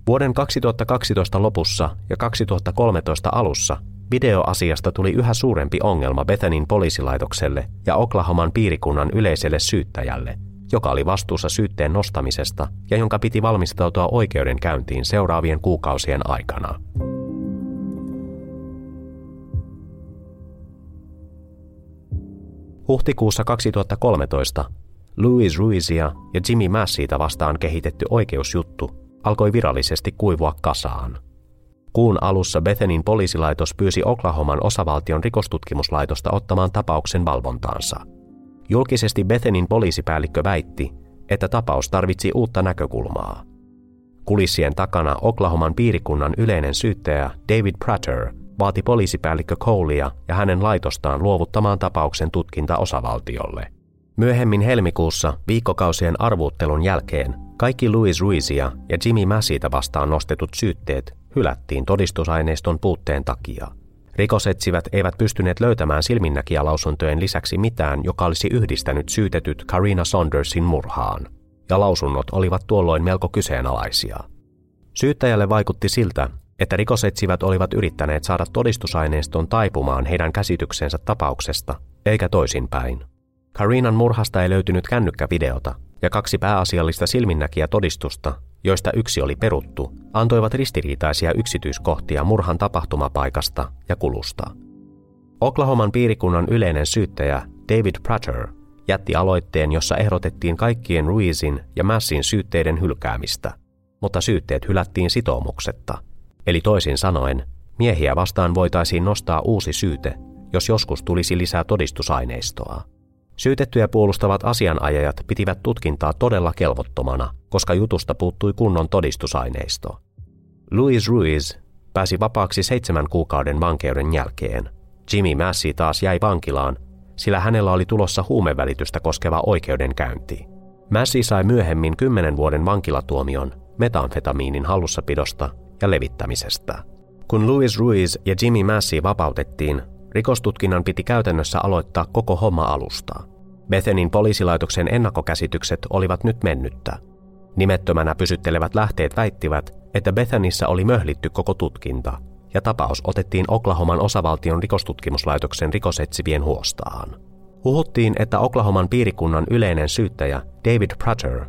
Vuoden 2012 lopussa ja 2013 alussa videoasiasta tuli yhä suurempi ongelma Bethanin poliisilaitokselle ja Oklahoman piirikunnan yleiselle syyttäjälle, joka oli vastuussa syytteen nostamisesta ja jonka piti valmistautua oikeudenkäyntiin seuraavien kuukausien aikana. Huhtikuussa 2013 Louis Ruizia ja Jimmy Massita vastaan kehitetty oikeusjuttu alkoi virallisesti kuivua kasaan. Kuun alussa Bethenin poliisilaitos pyysi Oklahoman osavaltion rikostutkimuslaitosta ottamaan tapauksen valvontaansa. Julkisesti Bethenin poliisipäällikkö väitti, että tapaus tarvitsi uutta näkökulmaa. Kulissien takana Oklahoman piirikunnan yleinen syyttäjä David Prater vaati poliisipäällikkö Colea ja hänen laitostaan luovuttamaan tapauksen tutkinta osavaltiolle. Myöhemmin helmikuussa viikkokausien arvuuttelun jälkeen kaikki Louis Ruizia ja Jimmy Massita vastaan nostetut syytteet hylättiin todistusaineiston puutteen takia. Rikosetsivät eivät pystyneet löytämään silminnäkijälausuntojen lisäksi mitään, joka olisi yhdistänyt syytetyt Karina Saundersin murhaan, ja lausunnot olivat tuolloin melko kyseenalaisia. Syyttäjälle vaikutti siltä, että rikosetsivät olivat yrittäneet saada todistusaineiston taipumaan heidän käsityksensä tapauksesta, eikä toisinpäin. Karinan murhasta ei löytynyt kännykkävideota, ja kaksi pääasiallista silminnäkiä todistusta, joista yksi oli peruttu, antoivat ristiriitaisia yksityiskohtia murhan tapahtumapaikasta ja kulusta. Oklahoman piirikunnan yleinen syyttäjä David Prater jätti aloitteen, jossa ehdotettiin kaikkien Ruizin ja Massin syytteiden hylkäämistä, mutta syytteet hylättiin sitoumuksetta. Eli toisin sanoen, miehiä vastaan voitaisiin nostaa uusi syyte, jos joskus tulisi lisää todistusaineistoa. Syytettyjä puolustavat asianajajat pitivät tutkintaa todella kelvottomana, koska jutusta puuttui kunnon todistusaineisto. Luis Ruiz pääsi vapaaksi seitsemän kuukauden vankeuden jälkeen. Jimmy Massey taas jäi vankilaan, sillä hänellä oli tulossa huumevälitystä koskeva oikeudenkäynti. Massey sai myöhemmin kymmenen vuoden vankilatuomion metamfetamiinin hallussapidosta ja levittämisestä. Kun Luis Ruiz ja Jimmy Massey vapautettiin, Rikostutkinnan piti käytännössä aloittaa koko homma alusta. Bethenin poliisilaitoksen ennakkokäsitykset olivat nyt mennyttä. Nimettömänä pysyttelevät lähteet väittivät, että Bethanissa oli möhlitty koko tutkinta, ja tapaus otettiin Oklahoman osavaltion rikostutkimuslaitoksen rikosetsivien huostaan. Huhuttiin, että Oklahoman piirikunnan yleinen syyttäjä David Prater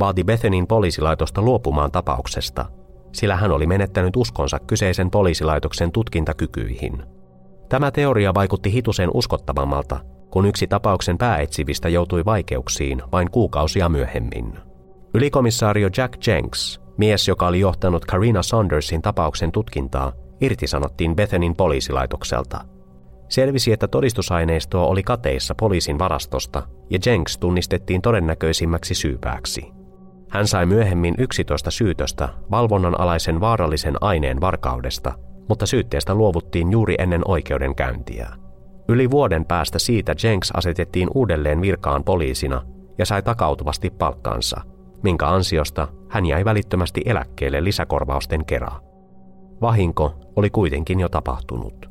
vaati Bethenin poliisilaitosta luopumaan tapauksesta, sillä hän oli menettänyt uskonsa kyseisen poliisilaitoksen tutkintakykyihin – Tämä teoria vaikutti hitusen uskottavammalta, kun yksi tapauksen pääetsivistä joutui vaikeuksiin vain kuukausia myöhemmin. Ylikomissaario Jack Jenks, mies joka oli johtanut Karina Saundersin tapauksen tutkintaa, irtisanottiin Bethenin poliisilaitokselta. Selvisi, että todistusaineistoa oli kateissa poliisin varastosta ja Jenks tunnistettiin todennäköisimmäksi syypääksi. Hän sai myöhemmin 11 syytöstä valvonnan alaisen vaarallisen aineen varkaudesta – mutta syytteestä luovuttiin juuri ennen oikeudenkäyntiä. Yli vuoden päästä siitä Jenks asetettiin uudelleen virkaan poliisina ja sai takautuvasti palkkansa, minkä ansiosta hän jäi välittömästi eläkkeelle lisäkorvausten kera. Vahinko oli kuitenkin jo tapahtunut.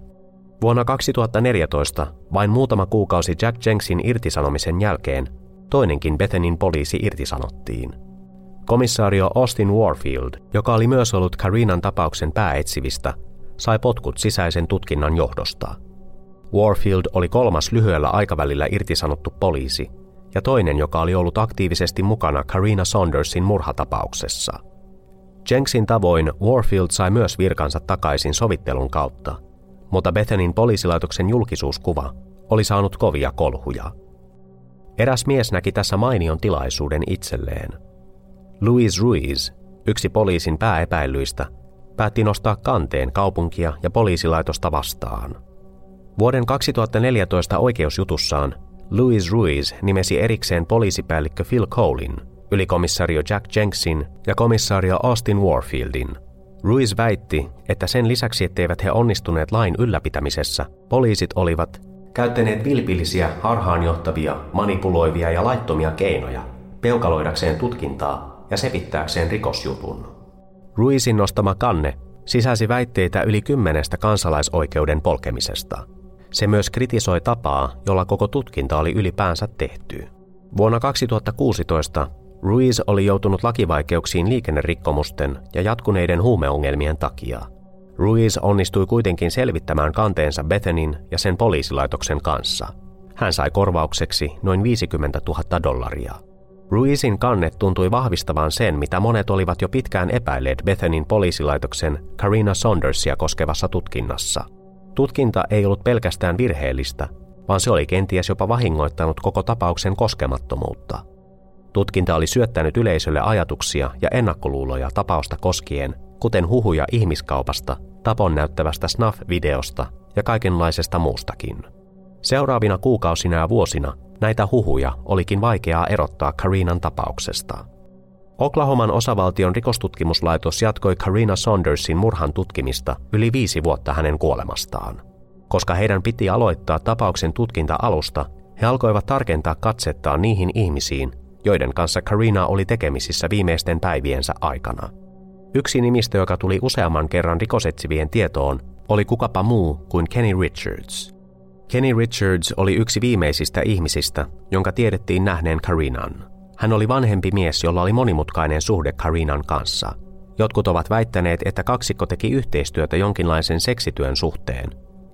Vuonna 2014, vain muutama kuukausi Jack Jenksin irtisanomisen jälkeen, toinenkin Bethenin poliisi irtisanottiin. Komissaario Austin Warfield, joka oli myös ollut Karinan tapauksen pääetsivistä, sai potkut sisäisen tutkinnan johdosta. Warfield oli kolmas lyhyellä aikavälillä irtisanottu poliisi ja toinen, joka oli ollut aktiivisesti mukana Karina Saundersin murhatapauksessa. Jenksin tavoin Warfield sai myös virkansa takaisin sovittelun kautta, mutta Bethenin poliisilaitoksen julkisuuskuva oli saanut kovia kolhuja. Eräs mies näki tässä mainion tilaisuuden itselleen. Louis Ruiz, yksi poliisin pääepäilyistä, päätti nostaa kanteen kaupunkia ja poliisilaitosta vastaan. Vuoden 2014 oikeusjutussaan Louis Ruiz nimesi erikseen poliisipäällikkö Phil Colin, ylikomissario Jack Jenksin ja komissario Austin Warfieldin. Ruiz väitti, että sen lisäksi etteivät he onnistuneet lain ylläpitämisessä, poliisit olivat käyttäneet vilpillisiä, harhaanjohtavia, manipuloivia ja laittomia keinoja peukaloidakseen tutkintaa ja sepittääkseen rikosjutun. Ruizin nostama kanne sisälsi väitteitä yli kymmenestä kansalaisoikeuden polkemisesta. Se myös kritisoi tapaa, jolla koko tutkinta oli ylipäänsä tehty. Vuonna 2016 Ruiz oli joutunut lakivaikeuksiin liikennerikkomusten ja jatkuneiden huumeongelmien takia. Ruiz onnistui kuitenkin selvittämään kanteensa Bethenin ja sen poliisilaitoksen kanssa. Hän sai korvaukseksi noin 50 000 dollaria. Ruizin kanne tuntui vahvistavan sen, mitä monet olivat jo pitkään epäilleet Bethenin poliisilaitoksen Karina Saundersia koskevassa tutkinnassa. Tutkinta ei ollut pelkästään virheellistä, vaan se oli kenties jopa vahingoittanut koko tapauksen koskemattomuutta. Tutkinta oli syöttänyt yleisölle ajatuksia ja ennakkoluuloja tapausta koskien, kuten huhuja ihmiskaupasta, tapon näyttävästä snuff-videosta ja kaikenlaisesta muustakin. Seuraavina kuukausina ja vuosina näitä huhuja olikin vaikeaa erottaa Karinan tapauksesta. Oklahoman osavaltion rikostutkimuslaitos jatkoi Karina Saundersin murhan tutkimista yli viisi vuotta hänen kuolemastaan. Koska heidän piti aloittaa tapauksen tutkinta alusta, he alkoivat tarkentaa katsettaan niihin ihmisiin, joiden kanssa Karina oli tekemisissä viimeisten päiviensä aikana. Yksi nimistö, joka tuli useamman kerran rikosetsivien tietoon, oli kukapa muu kuin Kenny Richards. Kenny Richards oli yksi viimeisistä ihmisistä, jonka tiedettiin nähneen Karinan. Hän oli vanhempi mies, jolla oli monimutkainen suhde Karinan kanssa. Jotkut ovat väittäneet, että kaksikko teki yhteistyötä jonkinlaisen seksityön suhteen,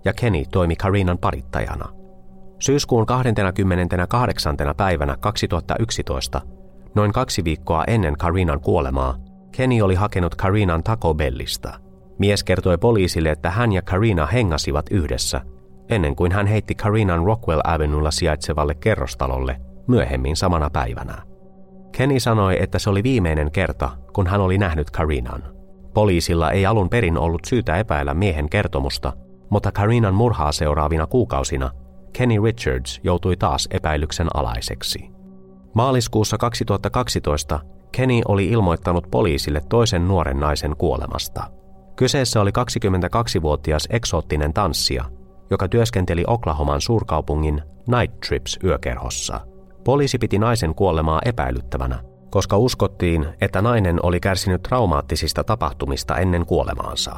ja Kenny toimi Karinan parittajana – Syyskuun 28. päivänä 2011, noin kaksi viikkoa ennen Karinan kuolemaa, Kenny oli hakenut Karinan Taco Bellista. Mies kertoi poliisille, että hän ja Karina hengasivat yhdessä, ennen kuin hän heitti Karinan Rockwell Avenuella sijaitsevalle kerrostalolle myöhemmin samana päivänä. Kenny sanoi, että se oli viimeinen kerta, kun hän oli nähnyt Karinan. Poliisilla ei alun perin ollut syytä epäillä miehen kertomusta, mutta Karinan murhaa seuraavina kuukausina Kenny Richards joutui taas epäilyksen alaiseksi. Maaliskuussa 2012 Kenny oli ilmoittanut poliisille toisen nuoren naisen kuolemasta. Kyseessä oli 22-vuotias eksoottinen tanssija, joka työskenteli Oklahoman suurkaupungin Night Trips yökerhossa. Poliisi piti naisen kuolemaa epäilyttävänä, koska uskottiin, että nainen oli kärsinyt traumaattisista tapahtumista ennen kuolemaansa.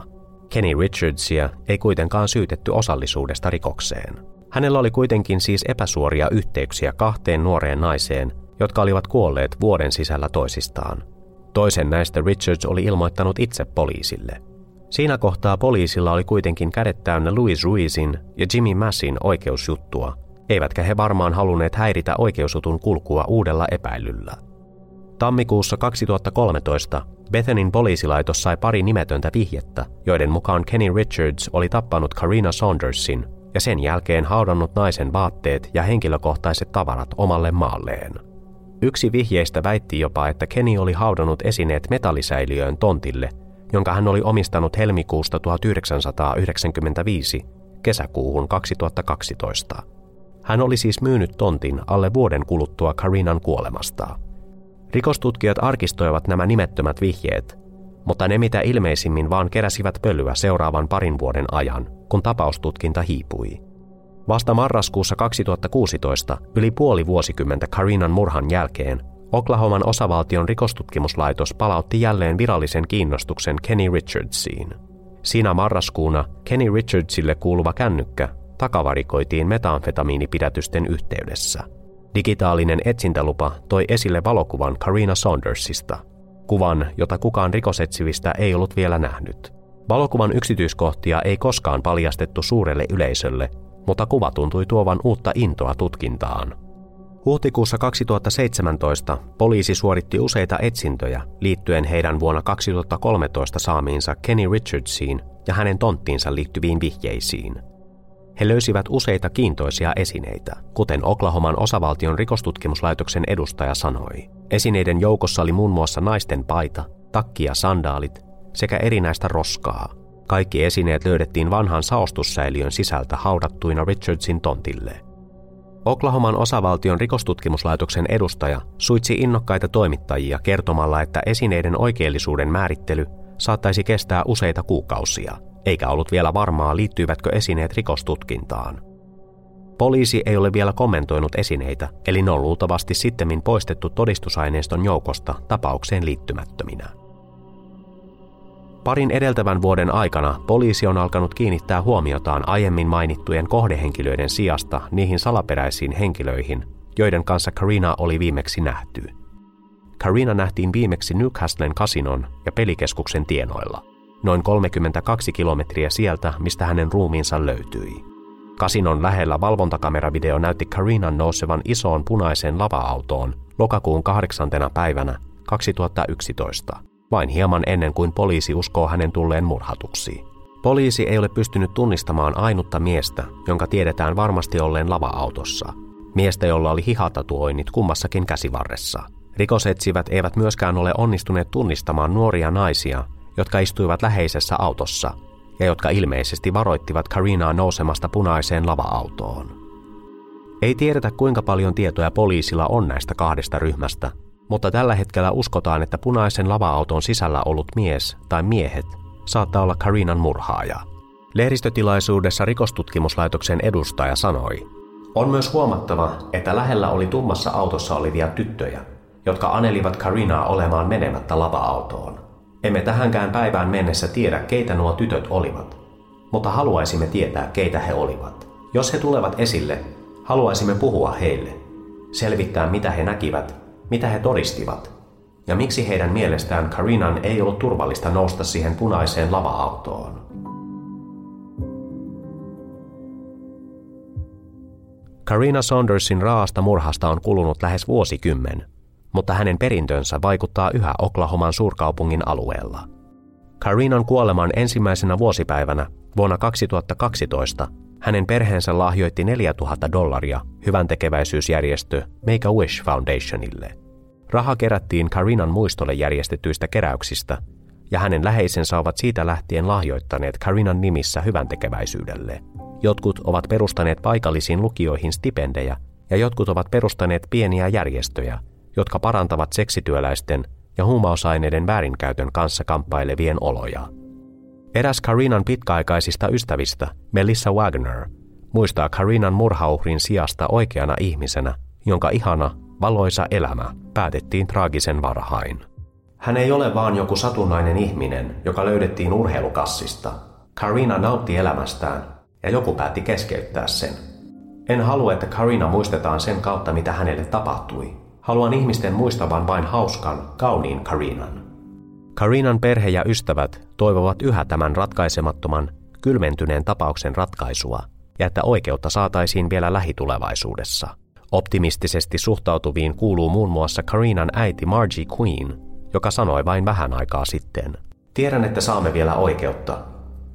Kenny Richardsia ei kuitenkaan syytetty osallisuudesta rikokseen. Hänellä oli kuitenkin siis epäsuoria yhteyksiä kahteen nuoreen naiseen, jotka olivat kuolleet vuoden sisällä toisistaan. Toisen näistä Richards oli ilmoittanut itse poliisille. Siinä kohtaa poliisilla oli kuitenkin kädet täynnä Louis Ruizin ja Jimmy Massin oikeusjuttua, eivätkä he varmaan halunneet häiritä oikeusjutun kulkua uudella epäilyllä. Tammikuussa 2013 Bethenin poliisilaitos sai pari nimetöntä vihjettä, joiden mukaan Kenny Richards oli tappanut Karina Saundersin ja sen jälkeen haudannut naisen vaatteet ja henkilökohtaiset tavarat omalle maalleen. Yksi vihjeistä väitti jopa, että Kenny oli haudannut esineet metallisäiliöön tontille, jonka hän oli omistanut helmikuusta 1995 kesäkuuhun 2012. Hän oli siis myynyt tontin alle vuoden kuluttua Karinan kuolemasta. Rikostutkijat arkistoivat nämä nimettömät vihjeet, mutta ne mitä ilmeisimmin vaan keräsivät pölyä seuraavan parin vuoden ajan, kun tapaustutkinta hiipui. Vasta marraskuussa 2016, yli puoli vuosikymmentä Karinan murhan jälkeen, Oklahoman osavaltion rikostutkimuslaitos palautti jälleen virallisen kiinnostuksen Kenny Richardsiin. Siinä marraskuuna Kenny Richardsille kuuluva kännykkä takavarikoitiin metamfetamiinipidätysten yhteydessä. Digitaalinen etsintälupa toi esille valokuvan Karina Saundersista, kuvan, jota kukaan rikosetsivistä ei ollut vielä nähnyt. Valokuvan yksityiskohtia ei koskaan paljastettu suurelle yleisölle, mutta kuva tuntui tuovan uutta intoa tutkintaan. Huhtikuussa 2017 poliisi suoritti useita etsintöjä liittyen heidän vuonna 2013 saamiinsa Kenny Richardsiin ja hänen tonttiinsa liittyviin vihjeisiin. He löysivät useita kiintoisia esineitä, kuten Oklahoman osavaltion rikostutkimuslaitoksen edustaja sanoi. Esineiden joukossa oli muun muassa naisten paita, takki ja sandaalit sekä erinäistä roskaa. Kaikki esineet löydettiin vanhan saostussäiliön sisältä haudattuina Richardsin tontille. Oklahoman osavaltion rikostutkimuslaitoksen edustaja suitsi innokkaita toimittajia kertomalla, että esineiden oikeellisuuden määrittely saattaisi kestää useita kuukausia, eikä ollut vielä varmaa liittyivätkö esineet rikostutkintaan. Poliisi ei ole vielä kommentoinut esineitä, eli ne on luultavasti sittemmin poistettu todistusaineiston joukosta tapaukseen liittymättöminä. Parin edeltävän vuoden aikana poliisi on alkanut kiinnittää huomiotaan aiemmin mainittujen kohdehenkilöiden sijasta niihin salaperäisiin henkilöihin, joiden kanssa Karina oli viimeksi nähty. Karina nähtiin viimeksi Newcastlen kasinon ja pelikeskuksen tienoilla, noin 32 kilometriä sieltä, mistä hänen ruumiinsa löytyi. Kasinon lähellä valvontakameravideo näytti Karinan nousevan isoon punaiseen lava-autoon lokakuun kahdeksantena päivänä 2011 vain hieman ennen kuin poliisi uskoo hänen tulleen murhatuksi. Poliisi ei ole pystynyt tunnistamaan ainutta miestä, jonka tiedetään varmasti olleen lava-autossa. Miestä, jolla oli hihatatuoinnit kummassakin käsivarressa. Rikosetsivät eivät myöskään ole onnistuneet tunnistamaan nuoria naisia, jotka istuivat läheisessä autossa ja jotka ilmeisesti varoittivat Karinaa nousemasta punaiseen lava-autoon. Ei tiedetä kuinka paljon tietoja poliisilla on näistä kahdesta ryhmästä, mutta tällä hetkellä uskotaan, että punaisen lava-auton sisällä ollut mies tai miehet saattaa olla Karinan murhaaja. Lehdistötilaisuudessa rikostutkimuslaitoksen edustaja sanoi, on myös huomattava, että lähellä oli tummassa autossa olivia tyttöjä, jotka anelivat Karinaa olemaan menemättä lava-autoon. Emme tähänkään päivään mennessä tiedä, keitä nuo tytöt olivat, mutta haluaisimme tietää, keitä he olivat. Jos he tulevat esille, haluaisimme puhua heille, selvittää mitä he näkivät mitä he todistivat, ja miksi heidän mielestään Karinan ei ollut turvallista nousta siihen punaiseen lava-autoon. Karina Saundersin raasta murhasta on kulunut lähes vuosikymmen, mutta hänen perintönsä vaikuttaa yhä Oklahoman suurkaupungin alueella. Karinan kuoleman ensimmäisenä vuosipäivänä vuonna 2012 hänen perheensä lahjoitti 4000 dollaria hyvän tekeväisyysjärjestö Make-A-Wish Foundationille. Raha kerättiin Karinan muistolle järjestetyistä keräyksistä, ja hänen läheisensä ovat siitä lähtien lahjoittaneet Karinan nimissä hyvän tekeväisyydelle. Jotkut ovat perustaneet paikallisiin lukioihin stipendejä, ja jotkut ovat perustaneet pieniä järjestöjä, jotka parantavat seksityöläisten ja huumausaineiden väärinkäytön kanssa kamppailevien oloja. Eräs Karinan pitkäaikaisista ystävistä, Melissa Wagner, muistaa Karinan murhauhrin sijasta oikeana ihmisenä, jonka ihana, valoisa elämä päätettiin traagisen varhain. Hän ei ole vaan joku satunnainen ihminen, joka löydettiin urheilukassista. Karina nautti elämästään ja joku päätti keskeyttää sen. En halua, että Karina muistetaan sen kautta, mitä hänelle tapahtui. Haluan ihmisten muistavan vain hauskan, kauniin Karinan. Karinan perhe ja ystävät toivovat yhä tämän ratkaisemattoman, kylmentyneen tapauksen ratkaisua ja että oikeutta saataisiin vielä lähitulevaisuudessa. Optimistisesti suhtautuviin kuuluu muun muassa Karinan äiti Margie Queen, joka sanoi vain vähän aikaa sitten. Tiedän, että saamme vielä oikeutta,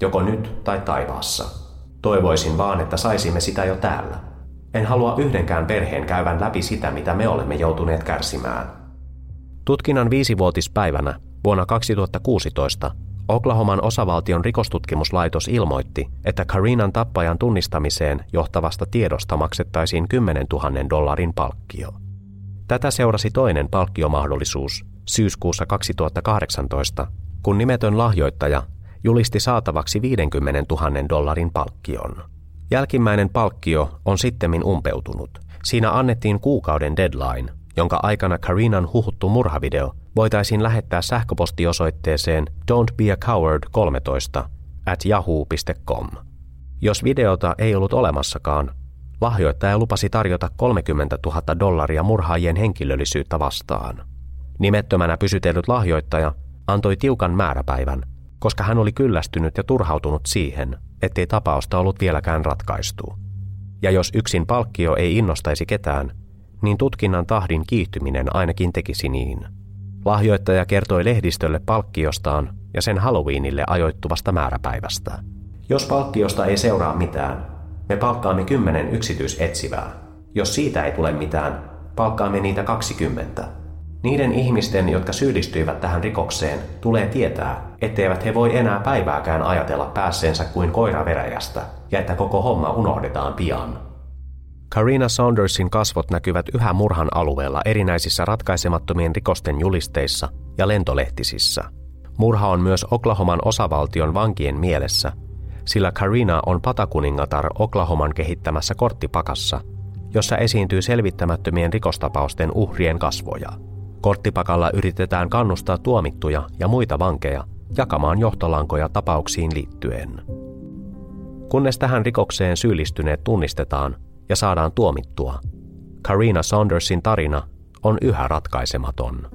joko nyt tai taivaassa. Toivoisin vaan, että saisimme sitä jo täällä. En halua yhdenkään perheen käyvän läpi sitä, mitä me olemme joutuneet kärsimään. Tutkinnan viisivuotispäivänä vuonna 2016 Oklahoman osavaltion rikostutkimuslaitos ilmoitti, että Karinan tappajan tunnistamiseen johtavasta tiedosta maksettaisiin 10 000 dollarin palkkio. Tätä seurasi toinen palkkiomahdollisuus syyskuussa 2018, kun nimetön lahjoittaja julisti saatavaksi 50 000 dollarin palkkion. Jälkimmäinen palkkio on sittemmin umpeutunut. Siinä annettiin kuukauden deadline, jonka aikana Karinan huhuttu murhavideo voitaisiin lähettää sähköpostiosoitteeseen Don't be a coward 13 at yahoo.com. Jos videota ei ollut olemassakaan, lahjoittaja lupasi tarjota 30 000 dollaria murhaajien henkilöllisyyttä vastaan. Nimettömänä pysytellyt lahjoittaja antoi tiukan määräpäivän, koska hän oli kyllästynyt ja turhautunut siihen, ettei tapausta ollut vieläkään ratkaistu. Ja jos yksin palkkio ei innostaisi ketään, niin tutkinnan tahdin kiihtyminen ainakin tekisi niin. Lahjoittaja kertoi lehdistölle palkkiostaan ja sen Halloweenille ajoittuvasta määräpäivästä. Jos palkkiosta ei seuraa mitään, me palkkaamme kymmenen yksityisetsivää. Jos siitä ei tule mitään, palkkaamme niitä 20. Niiden ihmisten, jotka syyllistyivät tähän rikokseen, tulee tietää, etteivät he voi enää päivääkään ajatella päässeensä kuin koira veräjästä ja että koko homma unohdetaan pian. Karina Saundersin kasvot näkyvät yhä murhan alueella erinäisissä ratkaisemattomien rikosten julisteissa ja lentolehtisissä. Murha on myös Oklahoman osavaltion vankien mielessä, sillä Karina on patakuningatar Oklahoman kehittämässä korttipakassa, jossa esiintyy selvittämättömien rikostapausten uhrien kasvoja. Korttipakalla yritetään kannustaa tuomittuja ja muita vankeja jakamaan johtolankoja tapauksiin liittyen. Kunnes tähän rikokseen syyllistyneet tunnistetaan ja saadaan tuomittua, Karina Saundersin tarina on yhä ratkaisematon.